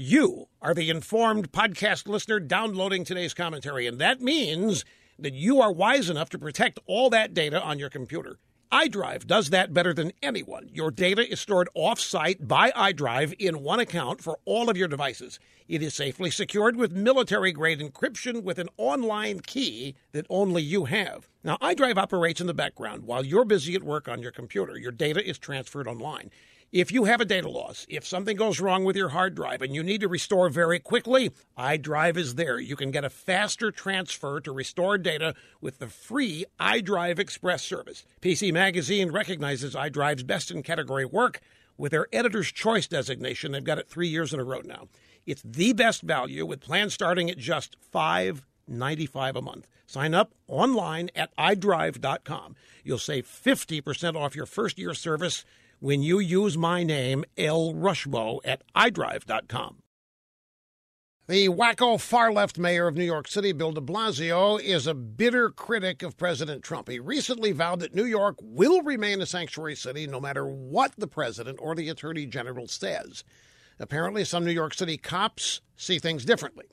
You are the informed podcast listener downloading today's commentary, and that means that you are wise enough to protect all that data on your computer. iDrive does that better than anyone. Your data is stored off-site by iDrive in one account for all of your devices. It is safely secured with military-grade encryption with an online key that only you have. Now, iDrive operates in the background while you're busy at work on your computer. Your data is transferred online. If you have a data loss, if something goes wrong with your hard drive and you need to restore very quickly, iDrive is there. You can get a faster transfer to restore data with the free iDrive Express service. PC Magazine recognizes iDrive's best in category work with their editor's choice designation. They've got it three years in a row now. It's the best value with plans starting at just five ninety-five a month. Sign up online at iDrive.com. You'll save 50% off your first year service when you use my name, L. Rushmo, at iDrive.com. The wacko far left mayor of New York City, Bill de Blasio, is a bitter critic of President Trump. He recently vowed that New York will remain a sanctuary city no matter what the president or the attorney general says. Apparently, some New York City cops see things differently.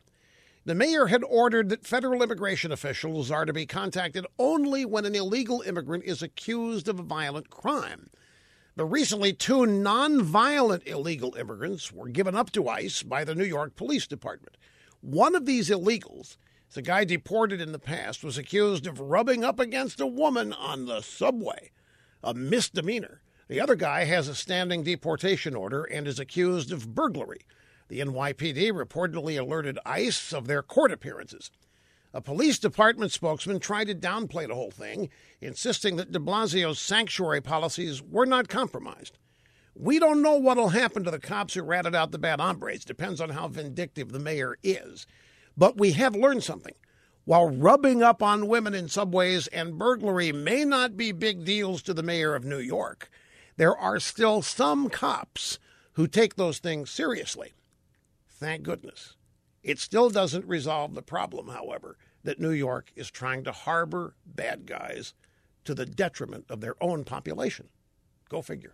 The mayor had ordered that federal immigration officials are to be contacted only when an illegal immigrant is accused of a violent crime. But recently, two nonviolent illegal immigrants were given up to ICE by the New York Police Department. One of these illegals, the guy deported in the past, was accused of rubbing up against a woman on the subway, a misdemeanor. The other guy has a standing deportation order and is accused of burglary. The NYPD reportedly alerted ICE of their court appearances. A police department spokesman tried to downplay the whole thing, insisting that de Blasio's sanctuary policies were not compromised. We don't know what'll happen to the cops who ratted out the bad hombres. Depends on how vindictive the mayor is. But we have learned something. While rubbing up on women in subways and burglary may not be big deals to the mayor of New York, there are still some cops who take those things seriously. Thank goodness. It still doesn't resolve the problem, however, that New York is trying to harbor bad guys to the detriment of their own population. Go figure.